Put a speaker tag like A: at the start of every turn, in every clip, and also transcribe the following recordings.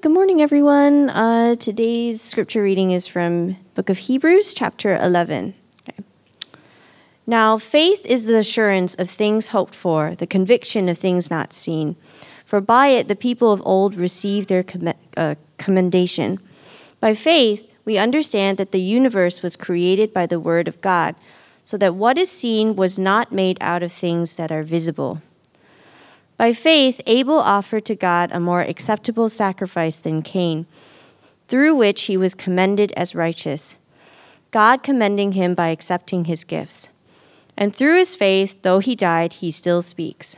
A: good morning, everyone. Uh, today's scripture reading is from Book of Hebrews, chapter 11. Okay. Now, faith is the assurance of things hoped for, the conviction of things not seen. For by it the people of old received their comm- uh, commendation. By faith, we understand that the universe was created by the word of God, so that what is seen was not made out of things that are visible. By faith, Abel offered to God a more acceptable sacrifice than Cain, through which he was commended as righteous, God commending him by accepting his gifts. And through his faith, though he died, he still speaks.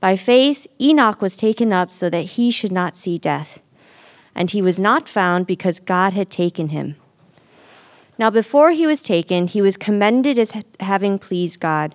A: By faith, Enoch was taken up so that he should not see death. And he was not found because God had taken him. Now, before he was taken, he was commended as having pleased God.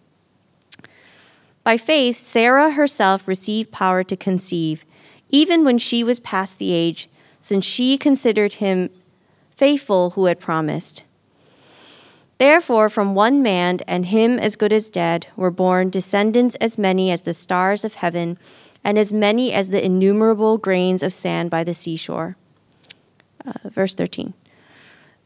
A: By faith, Sarah herself received power to conceive, even when she was past the age, since she considered him faithful who had promised. Therefore, from one man, and him as good as dead, were born descendants as many as the stars of heaven, and as many as the innumerable grains of sand by the seashore. Uh, verse 13.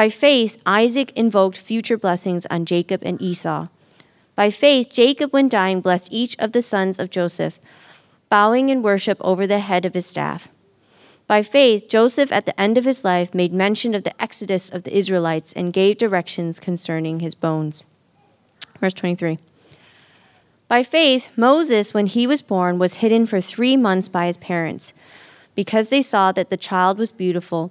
A: By faith, Isaac invoked future blessings on Jacob and Esau. By faith, Jacob, when dying, blessed each of the sons of Joseph, bowing in worship over the head of his staff. By faith, Joseph, at the end of his life, made mention of the exodus of the Israelites and gave directions concerning his bones. Verse 23. By faith, Moses, when he was born, was hidden for three months by his parents, because they saw that the child was beautiful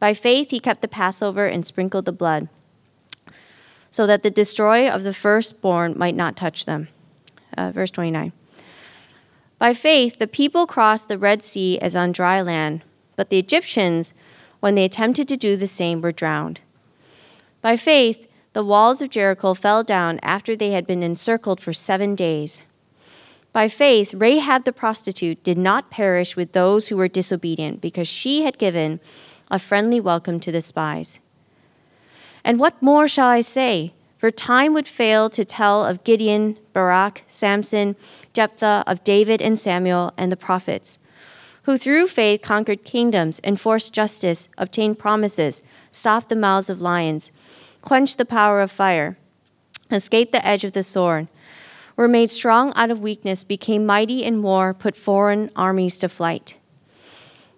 A: By faith, he kept the Passover and sprinkled the blood, so that the destroyer of the firstborn might not touch them. Uh, verse 29. By faith, the people crossed the Red Sea as on dry land, but the Egyptians, when they attempted to do the same, were drowned. By faith, the walls of Jericho fell down after they had been encircled for seven days. By faith, Rahab the prostitute did not perish with those who were disobedient, because she had given a friendly welcome to the spies. And what more shall I say? For time would fail to tell of Gideon, Barak, Samson, Jephthah, of David and Samuel, and the prophets, who through faith conquered kingdoms, enforced justice, obtained promises, stopped the mouths of lions, quenched the power of fire, escaped the edge of the sword. were made strong out of weakness, became mighty in war, put foreign armies to flight.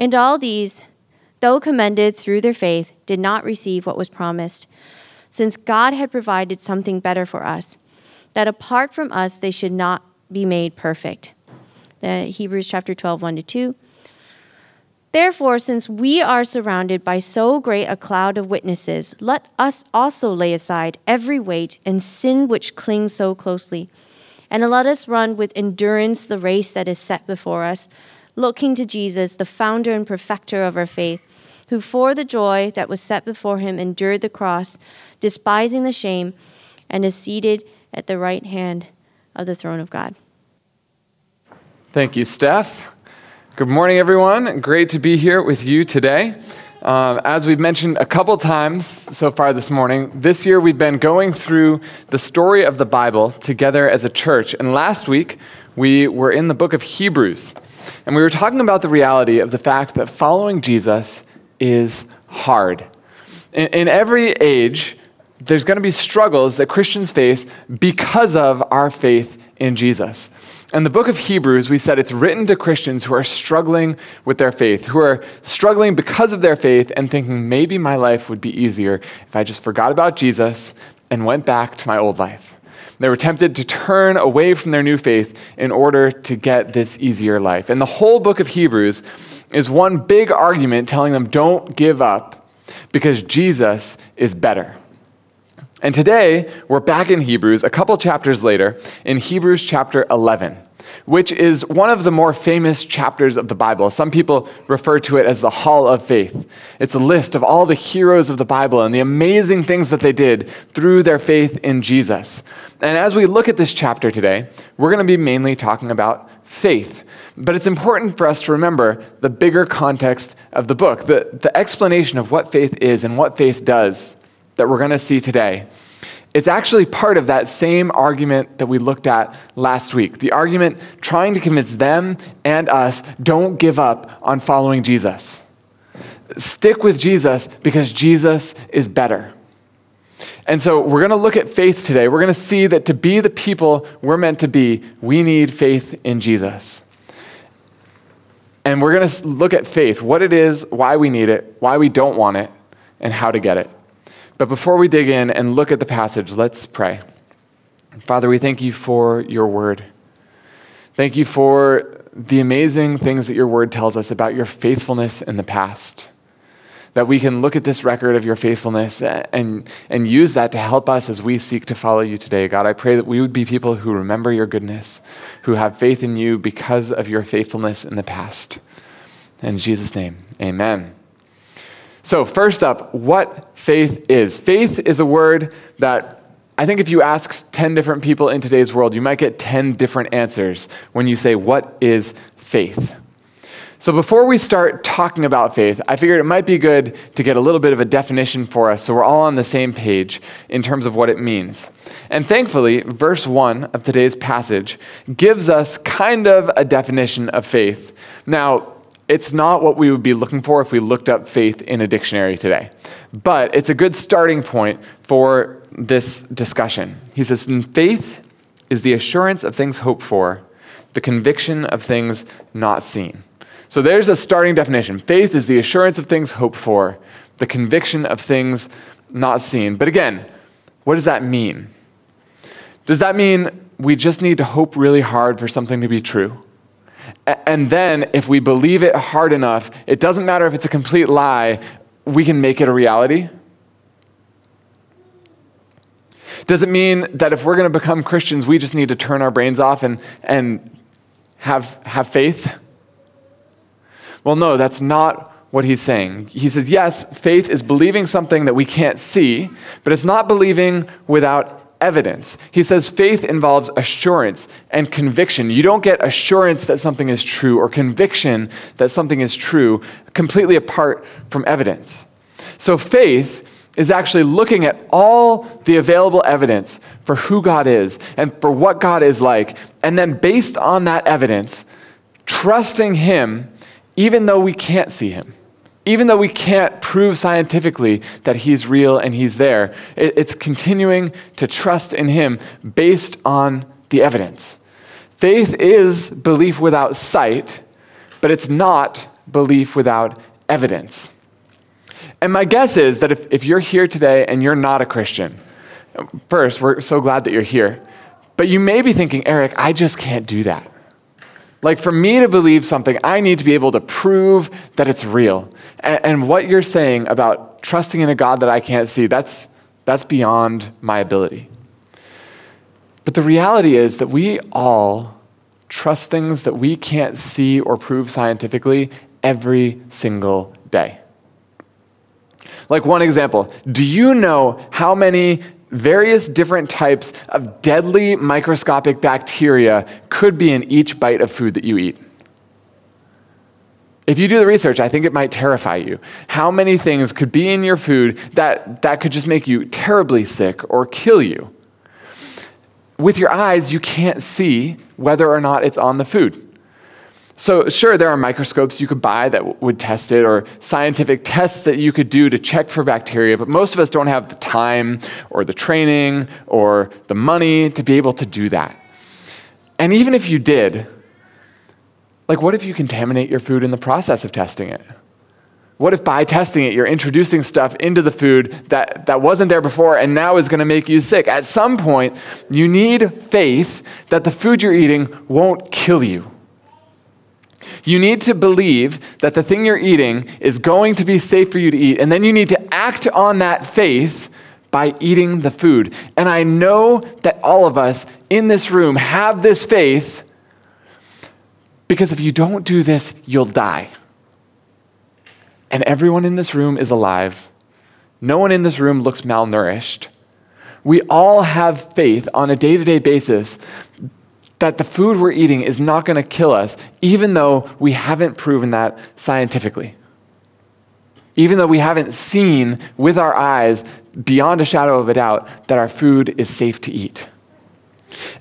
A: And all these, though commended through their faith, did not receive what was promised, since God had provided something better for us, that apart from us they should not be made perfect. The Hebrews chapter 12, 1 to 2. Therefore, since we are surrounded by so great a cloud of witnesses, let us also lay aside every weight and sin which clings so closely, and let us run with endurance the race that is set before us, looking to Jesus, the founder and perfecter of our faith, who for the joy that was set before him endured the cross, despising the shame, and is seated at the right hand of the throne of God.
B: Thank you, Steph. Good morning, everyone. Great to be here with you today. Um, as we've mentioned a couple times so far this morning, this year we've been going through the story of the Bible together as a church. And last week we were in the book of Hebrews. And we were talking about the reality of the fact that following Jesus is hard. In, in every age, there's going to be struggles that Christians face because of our faith in Jesus. And the book of Hebrews, we said it's written to Christians who are struggling with their faith, who are struggling because of their faith and thinking maybe my life would be easier if I just forgot about Jesus and went back to my old life. They were tempted to turn away from their new faith in order to get this easier life. And the whole book of Hebrews is one big argument telling them don't give up because Jesus is better. And today, we're back in Hebrews, a couple chapters later, in Hebrews chapter 11, which is one of the more famous chapters of the Bible. Some people refer to it as the Hall of Faith. It's a list of all the heroes of the Bible and the amazing things that they did through their faith in Jesus. And as we look at this chapter today, we're going to be mainly talking about faith. But it's important for us to remember the bigger context of the book, the, the explanation of what faith is and what faith does that we're going to see today, it's actually part of that same argument that we looked at last week. The argument trying to convince them and us don't give up on following Jesus. Stick with Jesus because Jesus is better. And so we're going to look at faith today. We're going to see that to be the people we're meant to be, we need faith in Jesus. And we're going to look at faith, what it is, why we need it, why we don't want it, and how to get it. But before we dig in and look at the passage, let's pray. Father, we thank you for your word. Thank you for the amazing things that your word tells us about your faithfulness in the past. That we can look at this record of your faithfulness and, and use that to help us as we seek to follow you today. God, I pray that we would be people who remember your goodness, who have faith in you because of your faithfulness in the past. In Jesus' name, amen. So, first up, what faith is. Faith is a word that I think if you ask 10 different people in today's world, you might get 10 different answers when you say, What is faith? So, before we start talking about faith, I figured it might be good to get a little bit of a definition for us so we're all on the same page in terms of what it means. And thankfully, verse 1 of today's passage gives us kind of a definition of faith. Now, it's not what we would be looking for if we looked up faith in a dictionary today. But it's a good starting point for this discussion. He says, Faith is the assurance of things hoped for, the conviction of things not seen. So there's a starting definition. Faith is the assurance of things hoped for, the conviction of things not seen. But again, what does that mean? Does that mean we just need to hope really hard for something to be true? And then, if we believe it hard enough, it doesn't matter if it's a complete lie, we can make it a reality. Does it mean that if we're going to become Christians, we just need to turn our brains off and, and have, have faith? Well, no, that's not what he's saying. He says, yes, faith is believing something that we can't see, but it's not believing without evidence. He says faith involves assurance and conviction. You don't get assurance that something is true or conviction that something is true completely apart from evidence. So faith is actually looking at all the available evidence for who God is and for what God is like, and then based on that evidence, trusting Him even though we can't see Him even though we can't prove scientifically that he's real and he's there, it's continuing to trust in him based on the evidence. Faith is belief without sight, but it's not belief without evidence. And my guess is that if, if you're here today and you're not a Christian, first, we're so glad that you're here, but you may be thinking, Eric, I just can't do that. Like, for me to believe something, I need to be able to prove that it's real. And, and, what you're saying about trusting in a God that I can't see, that's, that's beyond my ability. But the reality is that we all trust things that we can't see or prove scientifically every single day. Like, one example do you know how many various different types of deadly microscopic bacteria could be in each bite of food that you eat. If you do the research, I think it might terrify you. How many things could be in your food that, that could just make you terribly sick or kill you? With your eyes, you can't see whether or not it's on the food. So, sure, there are microscopes you could buy that w- would test it, or scientific tests that you could do to check for bacteria, but most of us don't have the time, or the training, or the money to be able to do that. And even if you did, like, what if you contaminate your food in the process of testing it? What if by testing it, you're introducing stuff into the food that, that wasn't there before and now is going to make you sick? At some point, you need faith that the food you're eating won't kill you. You need to believe that the thing you're eating is going to be safe for you to eat, and then you need to act on that faith by eating the food. And I know that all of us in this room have this faith because if you don't do this, you'll die. And everyone in this room is alive. No one in this room looks malnourished. We all have faith on a day to day basis that the food we're eating is not going to kill us, even though we haven't proven that scientifically. Even though we haven't seen with our eyes, beyond a shadow of a doubt, that our food is safe to eat.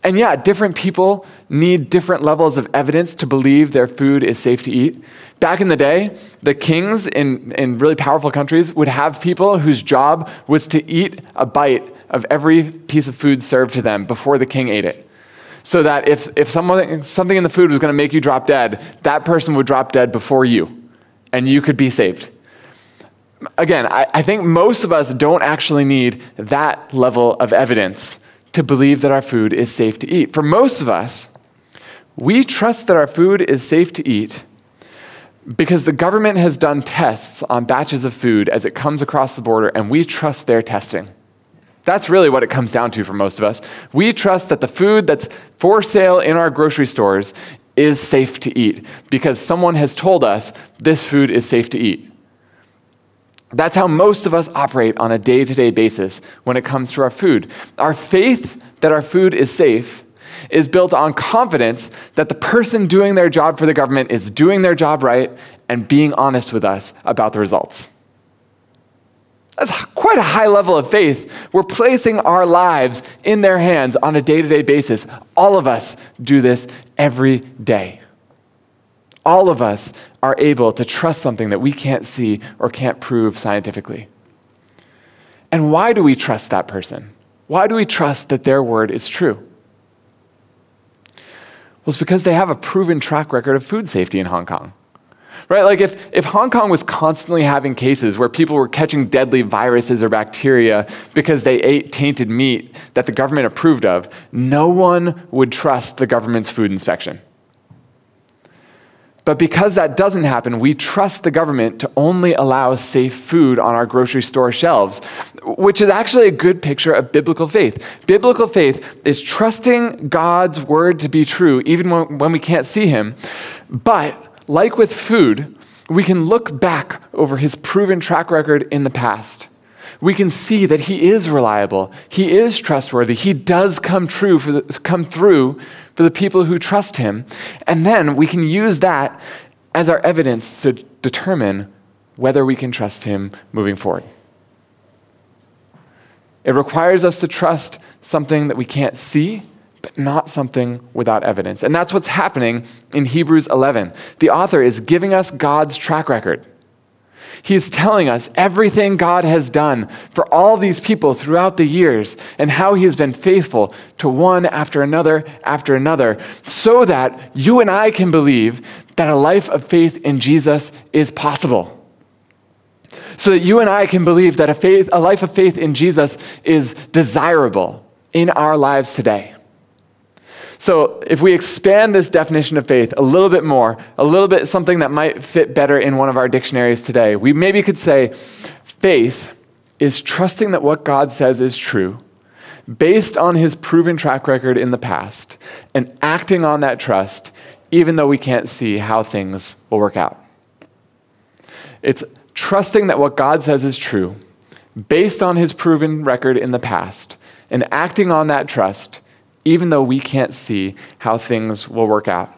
B: And yeah, different people need different levels of evidence to believe their food is safe to eat. Back in the day, the kings in, in really powerful countries would have people whose job was to eat a bite of every piece of food served to them before the king ate it so that if, if someone, something in the food was going to make you drop dead, that person would drop dead before you, and you could be saved. Again, I, I think most of us don't actually need that level of evidence to believe that our food is safe to eat. For most of us, we trust that our food is safe to eat because the government has done tests on batches of food as it comes across the border, and we trust their testing. That's really what it comes down to for most of us. We trust that the food that's for sale in our grocery stores is safe to eat because someone has told us this food is safe to eat. That's how most of us operate on a day to day basis when it comes to our food. Our faith that our food is safe is built on confidence that the person doing their job for the government is doing their job right and being honest with us about the results. That's quite a high level of faith. We're placing our lives in their hands on a day to day basis. All of us do this every day. All of us are able to trust something that we can't see or can't prove scientifically. And why do we trust that person? Why do we trust that their word is true? Well, it's because they have a proven track record of food safety in Hong Kong right? Like if, if Hong Kong was constantly having cases where people were catching deadly viruses or bacteria because they ate tainted meat that the government approved of, no one would trust the government's food inspection. But because that doesn't happen, we trust the government to only allow safe food on our grocery store shelves, which is actually a good picture of biblical faith. Biblical faith is trusting God's word to be true, even when, when we can't see Him, but like with food, we can look back over his proven track record in the past. we can see that he is reliable. He is trustworthy. He does come true for the, come through for the people who trust him. And then we can use that as our evidence to determine whether we can trust him moving forward. It requires us to trust something that we can't see, but not something without evidence. And that's what's happening in Hebrews 11. The author is giving us God's track record. He is telling us everything God has done for all these people throughout the years and how he has been faithful to one after another after another, so that you and I can believe that a life of faith in Jesus is possible. So that you and I can believe that a, faith, a life of faith in Jesus is desirable in our lives today. So, if we expand this definition of faith a little bit more, a little bit something that might fit better in one of our dictionaries today, we maybe could say faith is trusting that what God says is true based on his proven track record in the past and acting on that trust even though we can't see how things will work out. It's trusting that what God says is true based on his proven record in the past and acting on that trust even though we can't see how things will work out.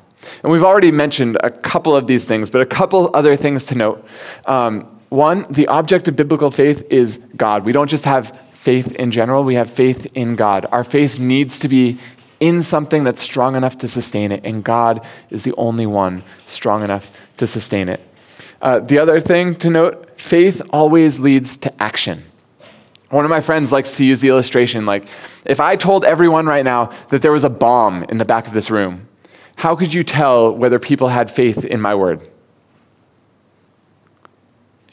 B: And we've already mentioned a couple of these things, but a couple other things to note. Um, one, the object of biblical faith is God. We don't just have faith in general, we have faith in God. Our faith needs to be in something that's strong enough to sustain it, and God is the only one strong enough to sustain it. Uh, the other thing to note faith always leads to action. One of my friends likes to use the illustration like, if I told everyone right now that there was a bomb in the back of this room, how could you tell whether people had faith in my word?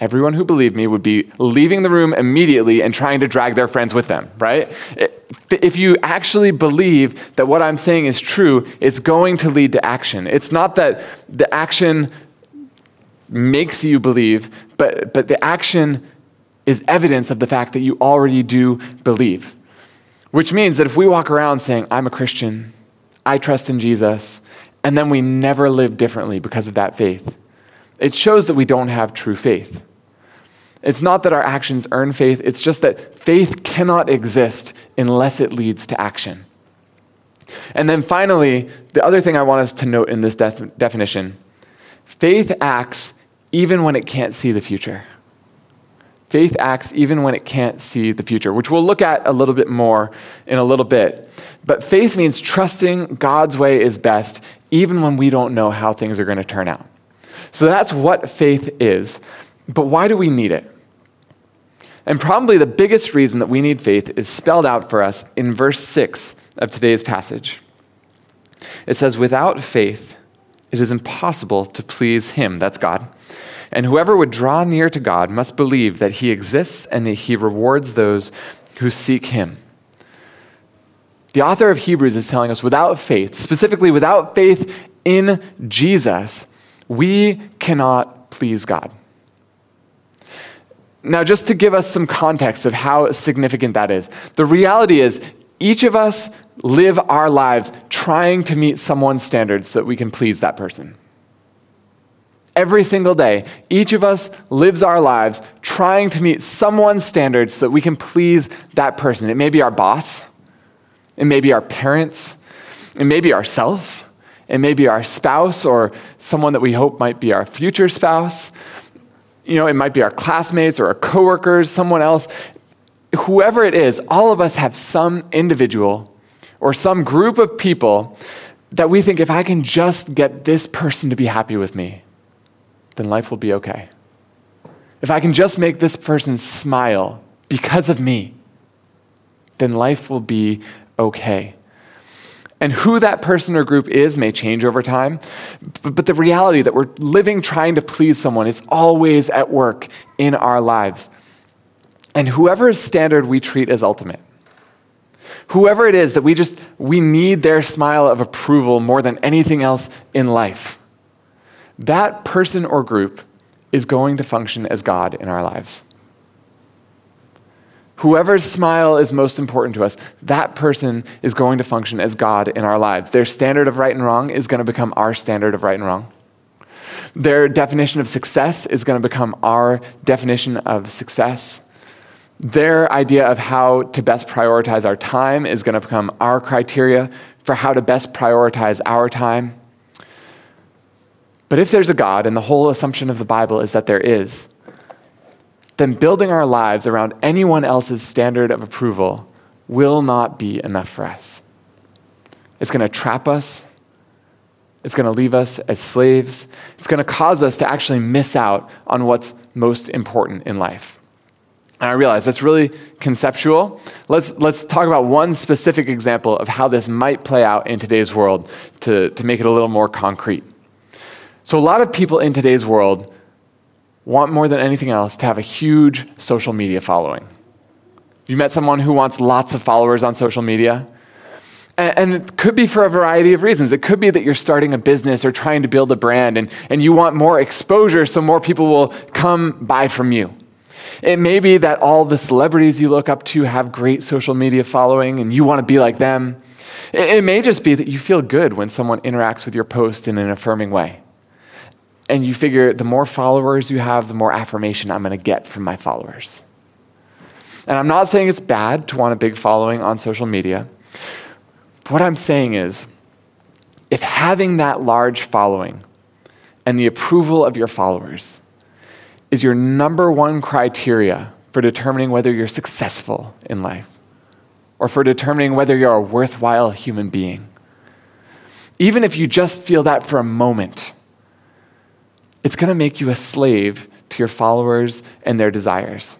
B: Everyone who believed me would be leaving the room immediately and trying to drag their friends with them, right? If you actually believe that what I'm saying is true, it's going to lead to action. It's not that the action makes you believe, but, but the action is evidence of the fact that you already do believe. Which means that if we walk around saying, I'm a Christian, I trust in Jesus, and then we never live differently because of that faith, it shows that we don't have true faith. It's not that our actions earn faith, it's just that faith cannot exist unless it leads to action. And then finally, the other thing I want us to note in this def- definition faith acts even when it can't see the future. Faith acts even when it can't see the future, which we'll look at a little bit more in a little bit. But faith means trusting God's way is best, even when we don't know how things are going to turn out. So that's what faith is. But why do we need it? And probably the biggest reason that we need faith is spelled out for us in verse 6 of today's passage. It says, Without faith, it is impossible to please Him, that's God. And whoever would draw near to God must believe that he exists and that he rewards those who seek him. The author of Hebrews is telling us without faith, specifically without faith in Jesus, we cannot please God. Now, just to give us some context of how significant that is, the reality is each of us live our lives trying to meet someone's standards so that we can please that person every single day, each of us lives our lives trying to meet someone's standards so that we can please that person. It may be our boss, it may be our parents, it may be ourselves, it may be our spouse or someone that we hope might be our future spouse. You know, it might be our classmates or our coworkers, someone else. Whoever it is, all of us have some individual or some group of people that we think if I can just get this person to be happy with me, then life will be okay. If I can just make this person smile because of me, then life will be okay. And who that person or group is may change over time, but the reality that we're living trying to please someone is always at work in our lives. And whoever's standard we treat as ultimate. Whoever it is that we just we need their smile of approval more than anything else in life that person or group is going to function as God in our lives. Whoever's smile is most important to us, that person is going to function as God in our lives. Their standard of right and wrong is going to become our standard of right and wrong. Their definition of success is going to become our definition of success. Their idea of how to best prioritize our time is going to become our criteria for how to best prioritize our time. But if there's a God, and the whole assumption of the Bible is that there is, then building our lives around anyone else's standard of approval will not be enough for us. It's going to trap us. It's going to leave us as slaves. It's going to cause us to actually miss out on what's most important in life. And I realize that's really conceptual. Let's, let's talk about one specific example of how this might play out in today's world to, to make it a little more concrete. So, a lot of people in today's world want more than anything else to have a huge social media following. You met someone who wants lots of followers on social media? And it could be for a variety of reasons. It could be that you're starting a business or trying to build a brand and, and you want more exposure so more people will come buy from you. It may be that all the celebrities you look up to have great social media following and you want to be like them. It, it may just be that you feel good when someone interacts with your post in an affirming way. And you figure the more followers you have, the more affirmation I'm going to get from my followers. And I'm not saying it's bad to want a big following on social media. What I'm saying is, if having that large following and the approval of your followers is your number one criteria for determining whether you're successful in life or for determining whether you're a worthwhile human being, even if you just feel that for a moment, it's going to make you a slave to your followers and their desires.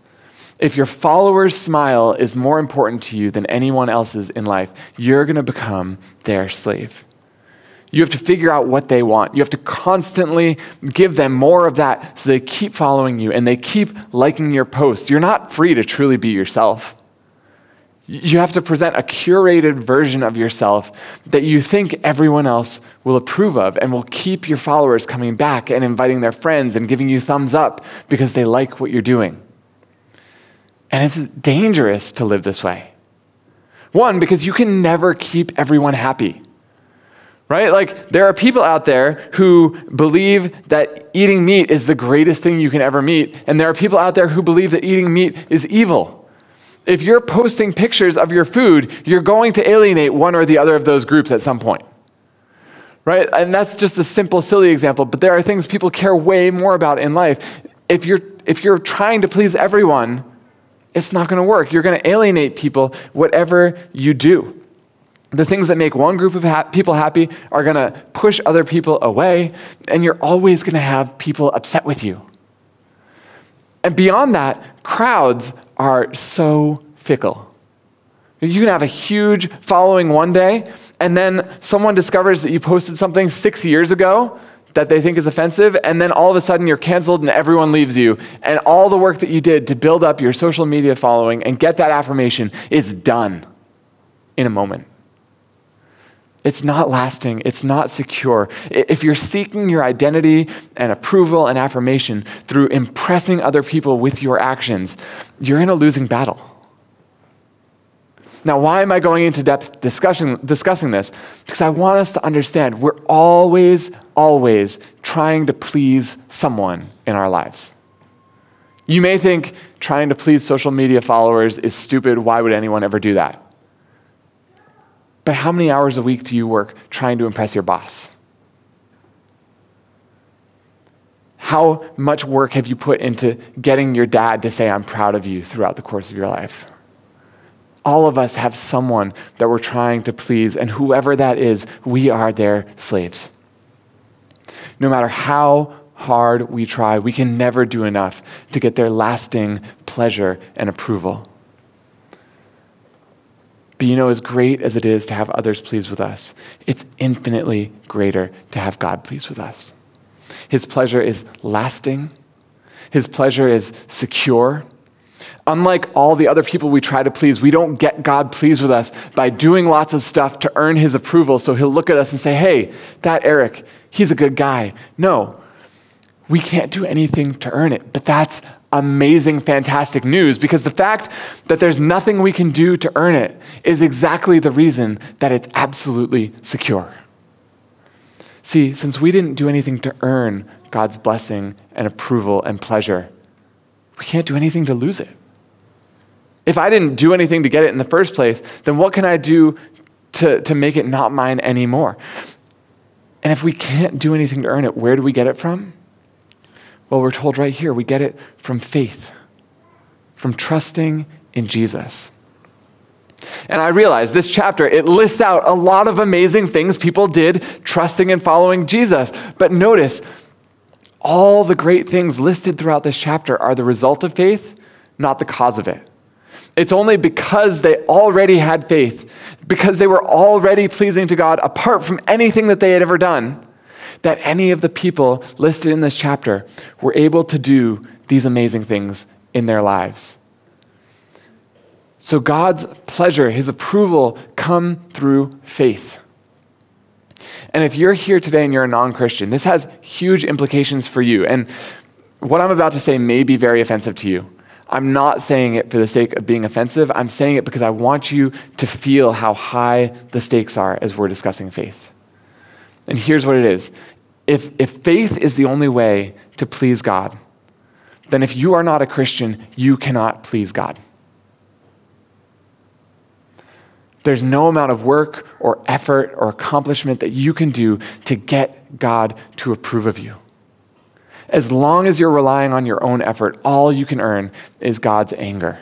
B: If your followers' smile is more important to you than anyone else's in life, you're going to become their slave. You have to figure out what they want. You have to constantly give them more of that so they keep following you and they keep liking your posts. You're not free to truly be yourself. You have to present a curated version of yourself that you think everyone else will approve of and will keep your followers coming back and inviting their friends and giving you thumbs up because they like what you're doing. And it's dangerous to live this way. One, because you can never keep everyone happy. Right? Like, there are people out there who believe that eating meat is the greatest thing you can ever meet. And there are people out there who believe that eating meat is evil. If you're posting pictures of your food, you're going to alienate one or the other of those groups at some point. Right? And that's just a simple, silly example, but there are things people care way more about in life. If you're, if you're trying to please everyone, it's not going to work. You're going to alienate people, whatever you do. The things that make one group of ha- people happy are going to push other people away, and you're always going to have people upset with you. And beyond that, crowds are so fickle. You can have a huge following one day, and then someone discovers that you posted something six years ago that they think is offensive, and then all of a sudden you're canceled and everyone leaves you. And all the work that you did to build up your social media following and get that affirmation is done in a moment. It's not lasting. It's not secure. If you're seeking your identity and approval and affirmation through impressing other people with your actions, you're in a losing battle. Now, why am I going into depth discussing, discussing this? Because I want us to understand we're always, always trying to please someone in our lives. You may think trying to please social media followers is stupid. Why would anyone ever do that? But how many hours a week do you work trying to impress your boss? How much work have you put into getting your dad to say, I'm proud of you throughout the course of your life? All of us have someone that we're trying to please, and whoever that is, we are their slaves. No matter how hard we try, we can never do enough to get their lasting pleasure and approval. But you know, as great as it is to have others pleased with us, it's infinitely greater to have God pleased with us. His pleasure is lasting, His pleasure is secure. Unlike all the other people we try to please, we don't get God pleased with us by doing lots of stuff to earn His approval so He'll look at us and say, hey, that Eric, he's a good guy. No, we can't do anything to earn it, but that's amazing, fantastic news because the fact that there's nothing we can do to earn it is exactly the reason that it's absolutely secure. See, since we didn't do anything to earn God's blessing and approval and pleasure, we can't do anything to lose it. If I didn't do anything to get it in the first place, then what can I do to, to make it not mine anymore? And if we can't do anything to earn it, where do we get it from? Well, we're told right here we get it from faith, from trusting in Jesus. And I realize this chapter, it lists out a lot of amazing things people did trusting and following Jesus. But notice, all the great things listed throughout this chapter are the result of faith, not the cause of it. It's only because they already had faith, because they were already pleasing to God apart from anything that they had ever done, that any of the people listed in this chapter were able to do these amazing things in their lives. So God's pleasure, his approval come through faith. And if you're here today and you're a non Christian, this has huge implications for you. And what I'm about to say may be very offensive to you. I'm not saying it for the sake of being offensive. I'm saying it because I want you to feel how high the stakes are as we're discussing faith. And here's what it is if, if faith is the only way to please God, then if you are not a Christian, you cannot please God. There's no amount of work or effort or accomplishment that you can do to get God to approve of you. As long as you're relying on your own effort, all you can earn is God's anger.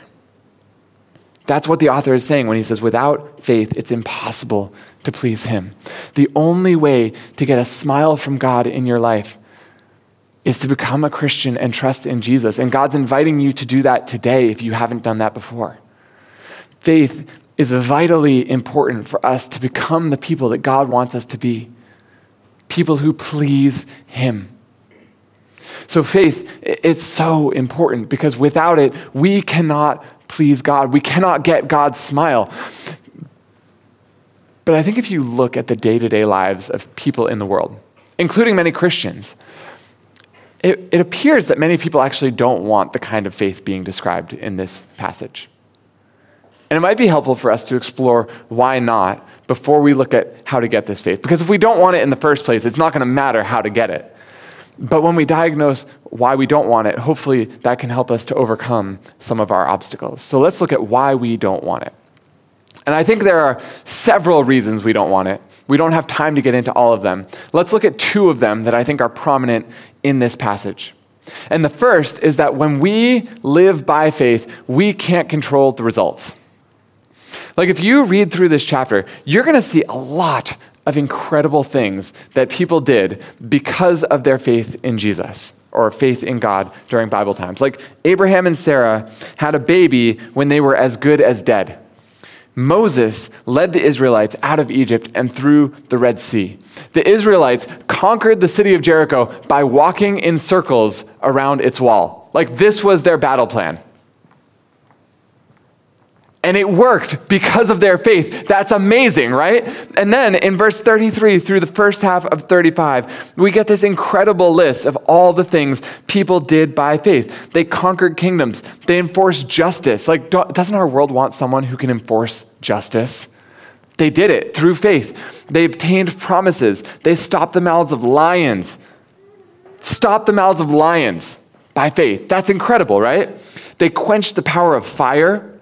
B: That's what the author is saying when he says, without faith, it's impossible to please him. The only way to get a smile from God in your life is to become a Christian and trust in Jesus. And God's inviting you to do that today if you haven't done that before. Faith is vitally important for us to become the people that God wants us to be people who please him. So, faith, it's so important because without it, we cannot please God. We cannot get God's smile. But I think if you look at the day to day lives of people in the world, including many Christians, it, it, appears that many people actually don't want the kind of faith being described in this passage. And it might be helpful for us to explore why not before we look at how to get this faith. Because if we don't want it in the first place, it's not going to matter how to get it. But when we diagnose why we don't want it, hopefully that can help us to overcome some of our obstacles. So let's look at why we don't want it. And I think there are several reasons we don't want it. We don't have time to get into all of them. Let's look at two of them that I think are prominent in this passage. And the first is that when we live by faith, we can't control the results. Like if you read through this chapter, you're going to see a lot of incredible things that people did because of their faith in Jesus or faith in God during Bible times. Like Abraham and Sarah had a baby when they were as good as dead. Moses led the Israelites out of Egypt and through the Red Sea. The Israelites conquered the city of Jericho by walking in circles around its wall. Like this was their battle plan. And it worked because of their faith. That's amazing, right? And then in verse 33 through the first half of 35, we get this incredible list of all the things people did by faith. They conquered kingdoms, they enforced justice. Like, doesn't our world want someone who can enforce justice? They did it through faith. They obtained promises. They stopped the mouths of lions. Stopped the mouths of lions by faith. That's incredible, right? They quenched the power of fire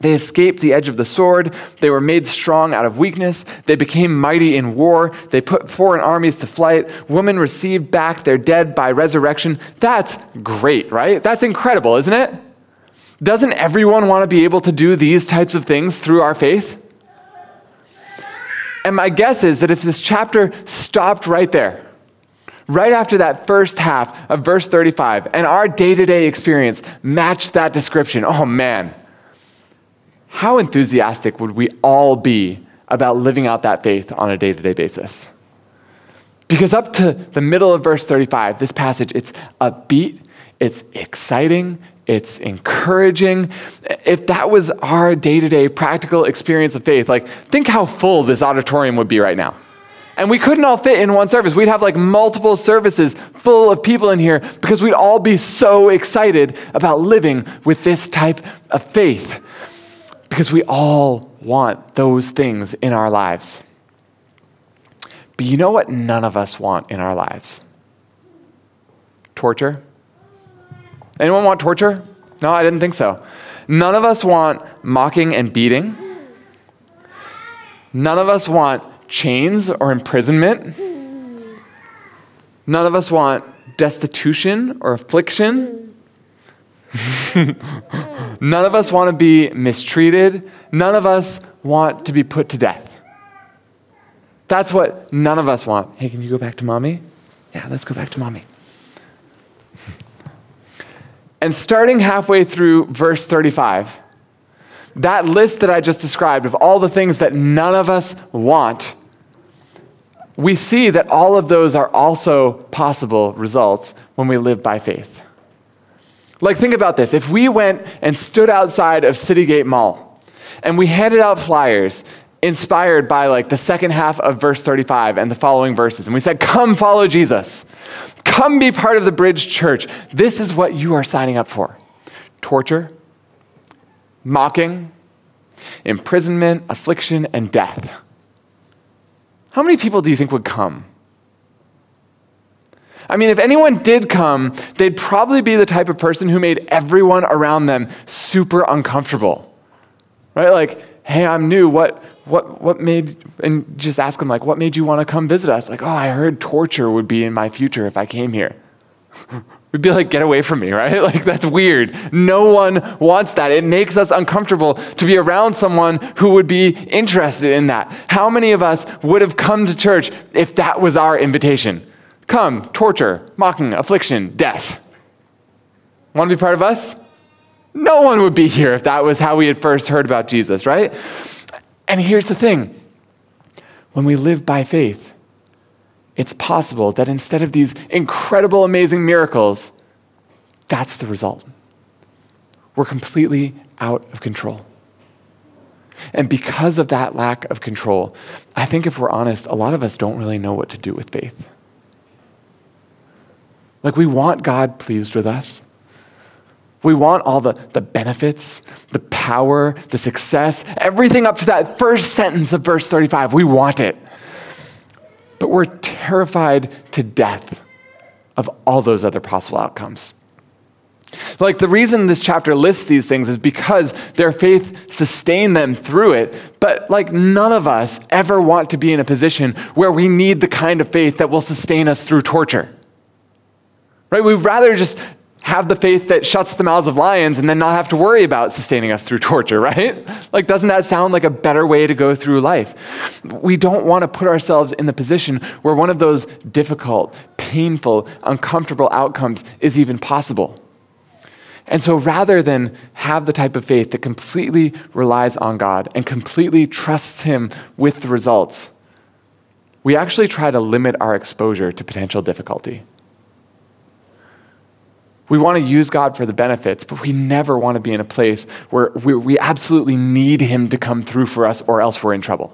B: they escaped the edge of the sword. They were made strong out of weakness. They became mighty in war. They put foreign armies to flight. Women received back their dead by resurrection. That's great, right? That's incredible, isn't it? Doesn't everyone want to be able to do these types of things through our faith? And my guess is that if this chapter stopped right there, right after that first half of verse 35, and our day to day experience matched that description, oh man how enthusiastic would we all be about living out that faith on a day to day basis? Because up to the middle of verse 35, this passage, it's upbeat, it's exciting, it's encouraging. If that was our day to day practical experience of faith, like think how full this auditorium would be right now. And we couldn't all fit in one service. We'd have like multiple services full of people in here because we'd all be so excited about living with this type of faith because we all want those things in our lives. But you know what none of us want in our lives? Torture. Anyone want torture? No, I didn't think so. None of us want mocking and beating. None of us want chains or imprisonment. None of us want destitution or affliction. None of us want to be mistreated. None of us want to be put to death. That's what none of us want. Hey, can you go back to mommy? Yeah, let's go back to mommy. And starting halfway through verse 35, that list that I just described of all the things that none of us want, we see that all of those are also possible results when we live by faith. Like, think about this. If we went and stood outside of Citygate Mall and we handed out flyers inspired by like the second half of verse 35 and the following verses, and we said, Come follow Jesus, come be part of the Bridge Church, this is what you are signing up for torture, mocking, imprisonment, affliction, and death. How many people do you think would come? I mean, if anyone did come, they'd probably be the type of person who made everyone around them super uncomfortable. Right? Like, hey, I'm new. What, what, what made, and just ask them, like, what made you want to come visit us? Like, oh, I heard torture would be in my future if I came here. We'd be like, get away from me, right? Like, that's weird. No one wants that. It makes us uncomfortable to be around someone who would be interested in that. How many of us would have come to church if that was our invitation? Come, torture, mocking, affliction, death. Want to be part of us? No one would be here if that was how we had first heard about Jesus, right? And here's the thing when we live by faith, it's possible that instead of these incredible, amazing miracles, that's the result. We're completely out of control. And because of that lack of control, I think if we're honest, a lot of us don't really know what to do with faith. Like, we want God pleased with us. We want all the, the benefits, the power, the success, everything up to that first sentence of verse 35. We want it. But we're terrified to death of all those other possible outcomes. Like the reason this chapter lists these things is because their faith sustained them through it. But like none of us ever want to be in a position where we need the kind of faith that will sustain us through torture. Right? We'd rather just have the faith that shuts the mouths of lions and then not have to worry about sustaining us through torture, right? Like, doesn't that sound like a better way to go through life? We don't want to put ourselves in the position where one of those difficult, painful, uncomfortable outcomes is even possible. And so rather than have the type of faith that completely relies on God and completely trusts Him with the results, we actually try to limit our exposure to potential difficulty. We want to use God for the benefits, but we never want to be in a place where we, we absolutely need Him to come through for us or else we're in trouble.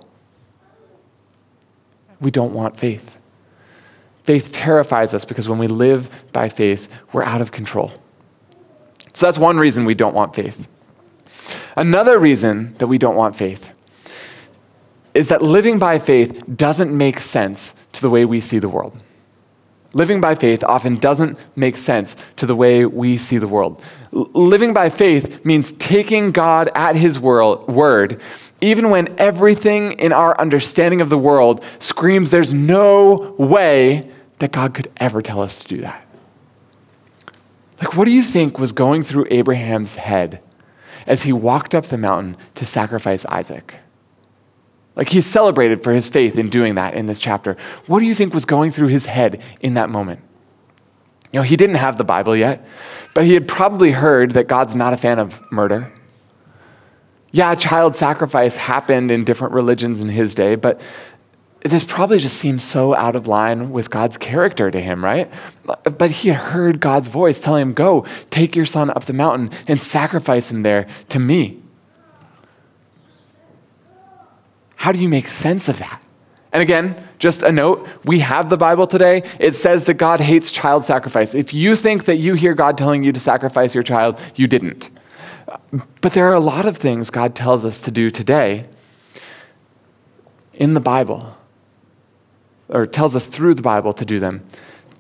B: We don't want faith. Faith terrifies us because when we live by faith, we're out of control. So that's one reason we don't want faith. Another reason that we don't want faith is that living by faith doesn't make sense to the way we see the world. Living by faith often doesn't make sense to the way we see the world. L- living by faith means taking God at his wor- word, even when everything in our understanding of the world screams there's no way that God could ever tell us to do that. Like, what do you think was going through Abraham's head as he walked up the mountain to sacrifice Isaac? Like he's celebrated for his faith in doing that in this chapter. What do you think was going through his head in that moment? You know, he didn't have the Bible yet, but he had probably heard that God's not a fan of murder. Yeah, child sacrifice happened in different religions in his day, but this probably just seems so out of line with God's character to him, right? But he had heard God's voice telling him, Go, take your son up the mountain and sacrifice him there to me. How do you make sense of that? And again, just a note we have the Bible today. It says that God hates child sacrifice. If you think that you hear God telling you to sacrifice your child, you didn't. But there are a lot of things God tells us to do today in the Bible, or tells us through the Bible to do them,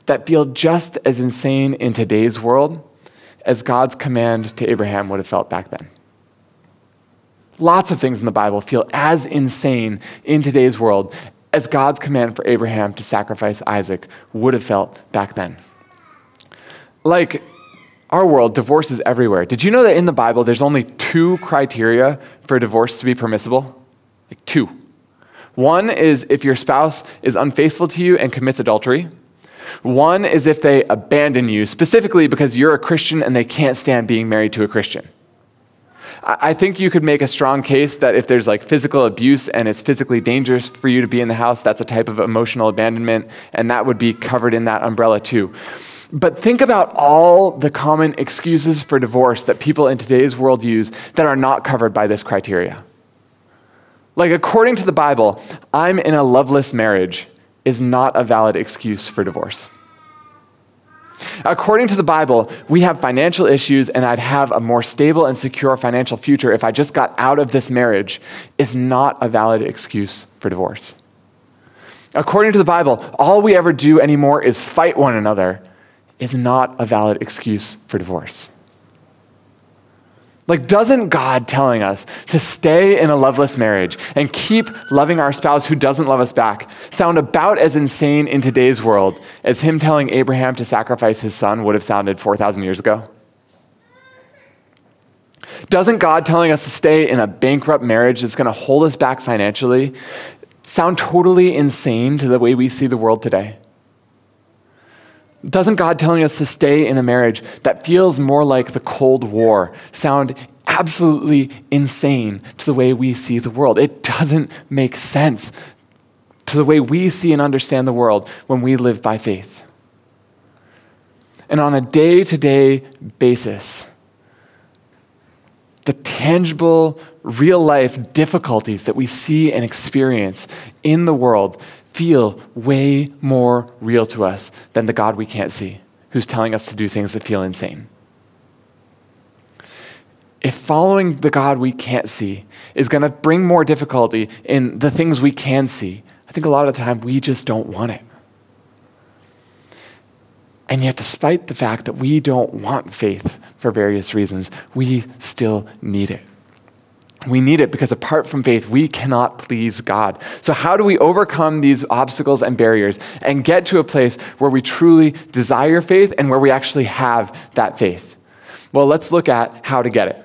B: that feel just as insane in today's world as God's command to Abraham would have felt back then. Lots of things in the Bible feel as insane in today's world as God's command for Abraham to sacrifice Isaac would have felt back then. Like our world, divorce is everywhere. Did you know that in the Bible there's only two criteria for divorce to be permissible? Like two. One is if your spouse is unfaithful to you and commits adultery. One is if they abandon you, specifically because you're a Christian and they can't stand being married to a Christian. I think you could make a strong case that if there's like physical abuse and it's physically dangerous for you to be in the house, that's a type of emotional abandonment, and that would be covered in that umbrella too. But think about all the common excuses for divorce that people in today's world use that are not covered by this criteria. Like, according to the Bible, I'm in a loveless marriage is not a valid excuse for divorce. According to the Bible, we have financial issues, and I'd have a more stable and secure financial future if I just got out of this marriage, is not a valid excuse for divorce. According to the Bible, all we ever do anymore is fight one another, is not a valid excuse for divorce. Like, doesn't God telling us to stay in a loveless marriage and keep loving our spouse who doesn't love us back sound about as insane in today's world as him telling Abraham to sacrifice his son would have sounded 4,000 years ago? Doesn't God telling us to stay in a bankrupt marriage that's going to hold us back financially sound totally insane to the way we see the world today? Doesn't God telling us to stay in a marriage that feels more like the Cold War sound absolutely insane to the way we see the world? It doesn't make sense to the way we see and understand the world when we live by faith. And on a day to day basis, the tangible, real life difficulties that we see and experience in the world feel way more real to us than the God we can't see, who's telling us to do things that feel insane. If following the God we can't see is going to bring more difficulty in the things we can see, I think a lot of the time we just don't want it. And yet, despite the fact that we don't want faith for various reasons, we still need it. We need it because apart from faith, we cannot please God. So, how do we overcome these obstacles and barriers and get to a place where we truly desire faith and where we actually have that faith? Well, let's look at how to get it.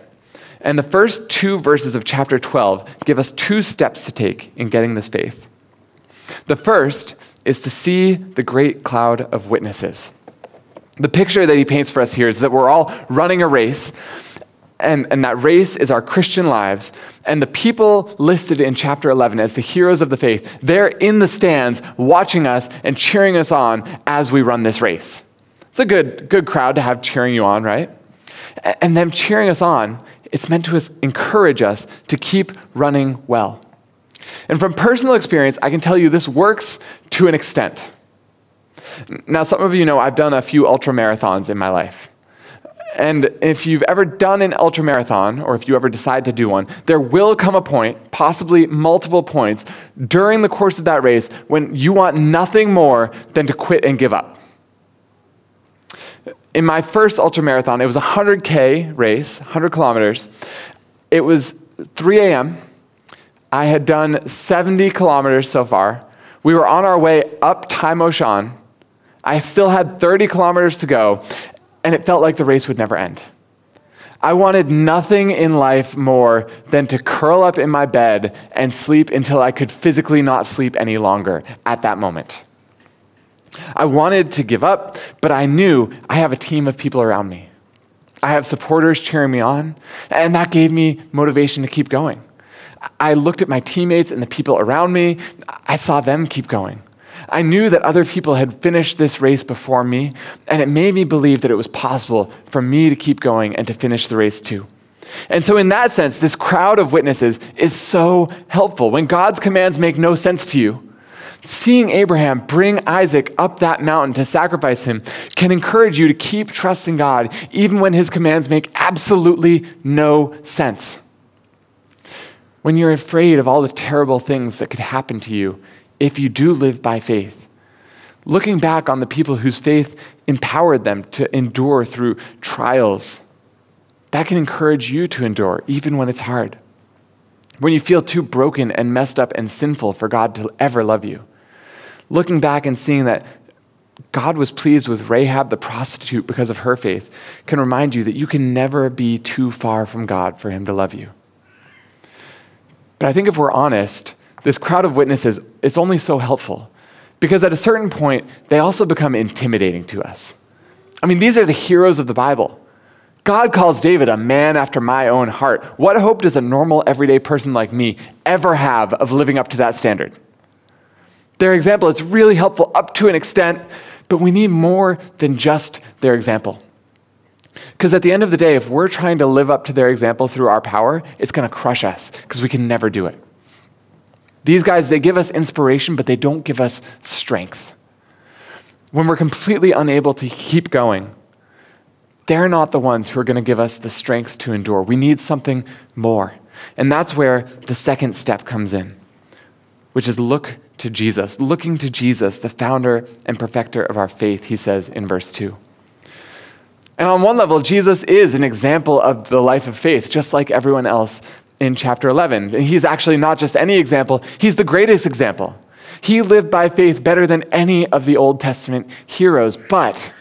B: And the first two verses of chapter 12 give us two steps to take in getting this faith. The first is to see the great cloud of witnesses. The picture that he paints for us here is that we're all running a race and, and that race is our Christian lives. And the people listed in chapter 11 as the heroes of the faith, they're in the stands watching us and cheering us on as we run this race. It's a good, good crowd to have cheering you on, right? And them cheering us on, it's meant to encourage us to keep running well. And from personal experience, I can tell you this works to an extent. Now, some of you know I've done a few ultra marathons in my life. And if you've ever done an ultra marathon, or if you ever decide to do one, there will come a point, possibly multiple points, during the course of that race when you want nothing more than to quit and give up. In my first ultra marathon, it was a 100K race, 100 kilometers. It was 3 a.m. I had done 70 kilometers so far. We were on our way up Tai. I still had 30 kilometers to go, and it felt like the race would never end. I wanted nothing in life more than to curl up in my bed and sleep until I could physically not sleep any longer at that moment. I wanted to give up, but I knew I have a team of people around me. I have supporters cheering me on, and that gave me motivation to keep going. I looked at my teammates and the people around me, I saw them keep going. I knew that other people had finished this race before me, and it made me believe that it was possible for me to keep going and to finish the race too. And so, in that sense, this crowd of witnesses is so helpful. When God's commands make no sense to you, seeing Abraham bring Isaac up that mountain to sacrifice him can encourage you to keep trusting God, even when his commands make absolutely no sense. When you're afraid of all the terrible things that could happen to you, if you do live by faith. Looking back on the people whose faith empowered them to endure through trials, that can encourage you to endure, even when it's hard. when you feel too broken and messed up and sinful for God to ever love you. Looking back and seeing that God was pleased with Rahab the prostitute because of her faith can remind you that you can never be too far from God for Him to love you. But I think if we're honest, this crowd of witnesses, it's only so helpful because at a certain point, they also become intimidating to us. I mean, these are the heroes of the Bible. God calls David a man after my own heart. What hope does a normal, everyday person like me ever have of living up to that standard? Their example is really helpful up to an extent, but we need more than just their example. Because at the end of the day, if we're trying to live up to their example through our power, it's going to crush us because we can never do it. These guys, they give us inspiration, but they don't give us strength. When we're completely unable to keep going, they're not the ones who are going to give us the strength to endure. We need something more. And that's where the second step comes in, which is look to Jesus. Looking to Jesus, the founder and perfecter of our faith, he says in verse 2. And on one level, Jesus is an example of the life of faith, just like everyone else in chapter 11. And he's actually not just any example, he's the greatest example. He lived by faith better than any of the Old Testament heroes, but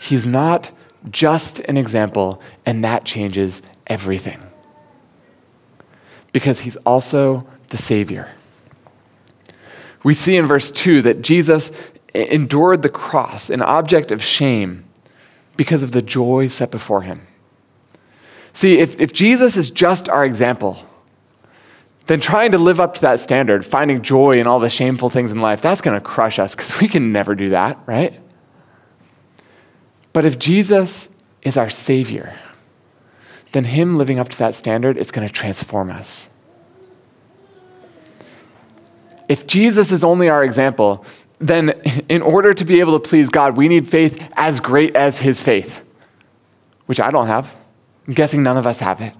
B: he's not just an example, and that changes everything. Because he's also the Savior. We see in verse 2 that Jesus endured the cross, an object of shame, because of the joy set before him. See, if, if Jesus is just our example, then trying to live up to that standard, finding joy in all the shameful things in life, that's going to crush us because we can never do that, right? But if Jesus is our Savior, then Him living up to that standard, it's going to transform us. If Jesus is only our example, then in order to be able to please God, we need faith as great as His faith, which I don't have. I'm guessing none of us have it.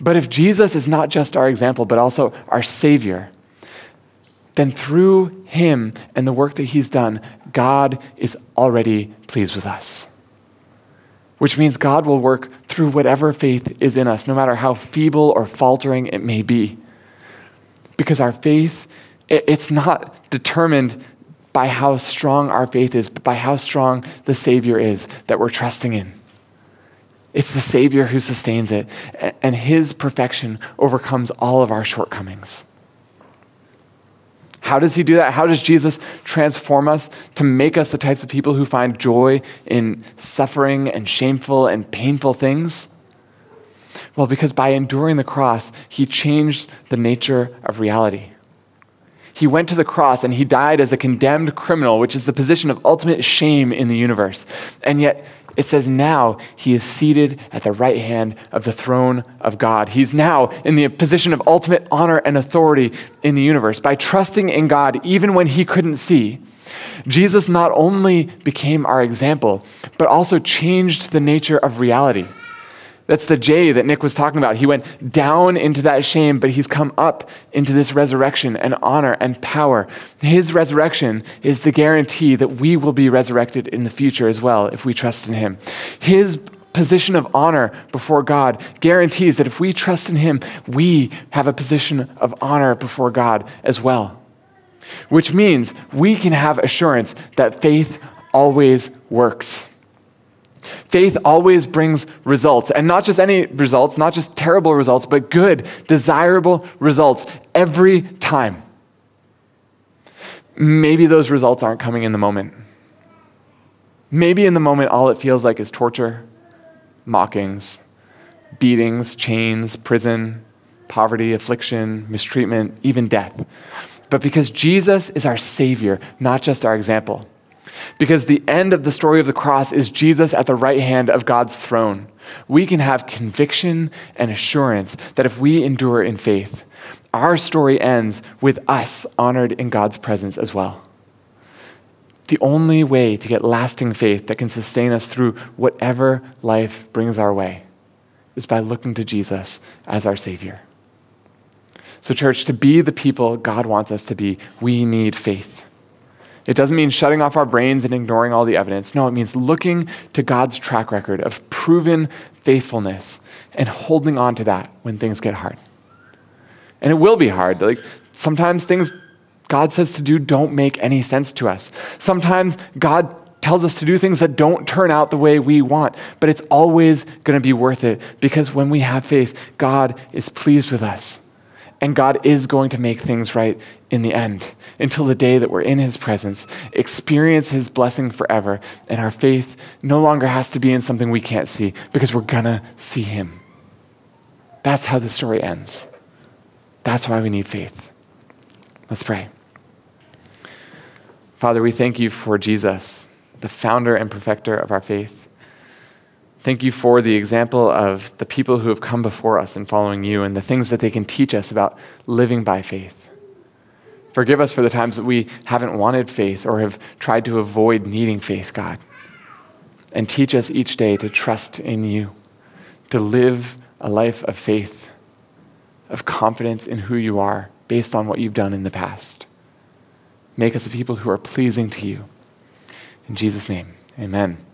B: But if Jesus is not just our example, but also our Savior, then through Him and the work that He's done, God is already pleased with us. Which means God will work through whatever faith is in us, no matter how feeble or faltering it may be. Because our faith, it's not determined by how strong our faith is, but by how strong the Savior is that we're trusting in. It's the Savior who sustains it, and His perfection overcomes all of our shortcomings. How does He do that? How does Jesus transform us to make us the types of people who find joy in suffering and shameful and painful things? Well, because by enduring the cross, He changed the nature of reality. He went to the cross and he died as a condemned criminal, which is the position of ultimate shame in the universe. And yet, it says now he is seated at the right hand of the throne of God. He's now in the position of ultimate honor and authority in the universe. By trusting in God, even when he couldn't see, Jesus not only became our example, but also changed the nature of reality. That's the J that Nick was talking about. He went down into that shame, but he's come up into this resurrection and honor and power. His resurrection is the guarantee that we will be resurrected in the future as well if we trust in him. His position of honor before God guarantees that if we trust in him, we have a position of honor before God as well. Which means we can have assurance that faith always works. Faith always brings results, and not just any results, not just terrible results, but good, desirable results every time. Maybe those results aren't coming in the moment. Maybe in the moment, all it feels like is torture, mockings, beatings, chains, prison, poverty, affliction, mistreatment, even death. But because Jesus is our Savior, not just our example, because the end of the story of the cross is Jesus at the right hand of God's throne. We can have conviction and assurance that if we endure in faith, our story ends with us honored in God's presence as well. The only way to get lasting faith that can sustain us through whatever life brings our way is by looking to Jesus as our Savior. So, church, to be the people God wants us to be, we need faith. It doesn't mean shutting off our brains and ignoring all the evidence. No, it means looking to God's track record of proven faithfulness and holding on to that when things get hard. And it will be hard. Like sometimes things God says to do don't make any sense to us. Sometimes God tells us to do things that don't turn out the way we want, but it's always going to be worth it because when we have faith, God is pleased with us. And God is going to make things right in the end until the day that we're in His presence, experience His blessing forever, and our faith no longer has to be in something we can't see because we're going to see Him. That's how the story ends. That's why we need faith. Let's pray. Father, we thank you for Jesus, the founder and perfecter of our faith. Thank you for the example of the people who have come before us in following you and the things that they can teach us about living by faith. Forgive us for the times that we haven't wanted faith or have tried to avoid needing faith, God. And teach us each day to trust in you, to live a life of faith, of confidence in who you are based on what you've done in the past. Make us a people who are pleasing to you. In Jesus' name, amen.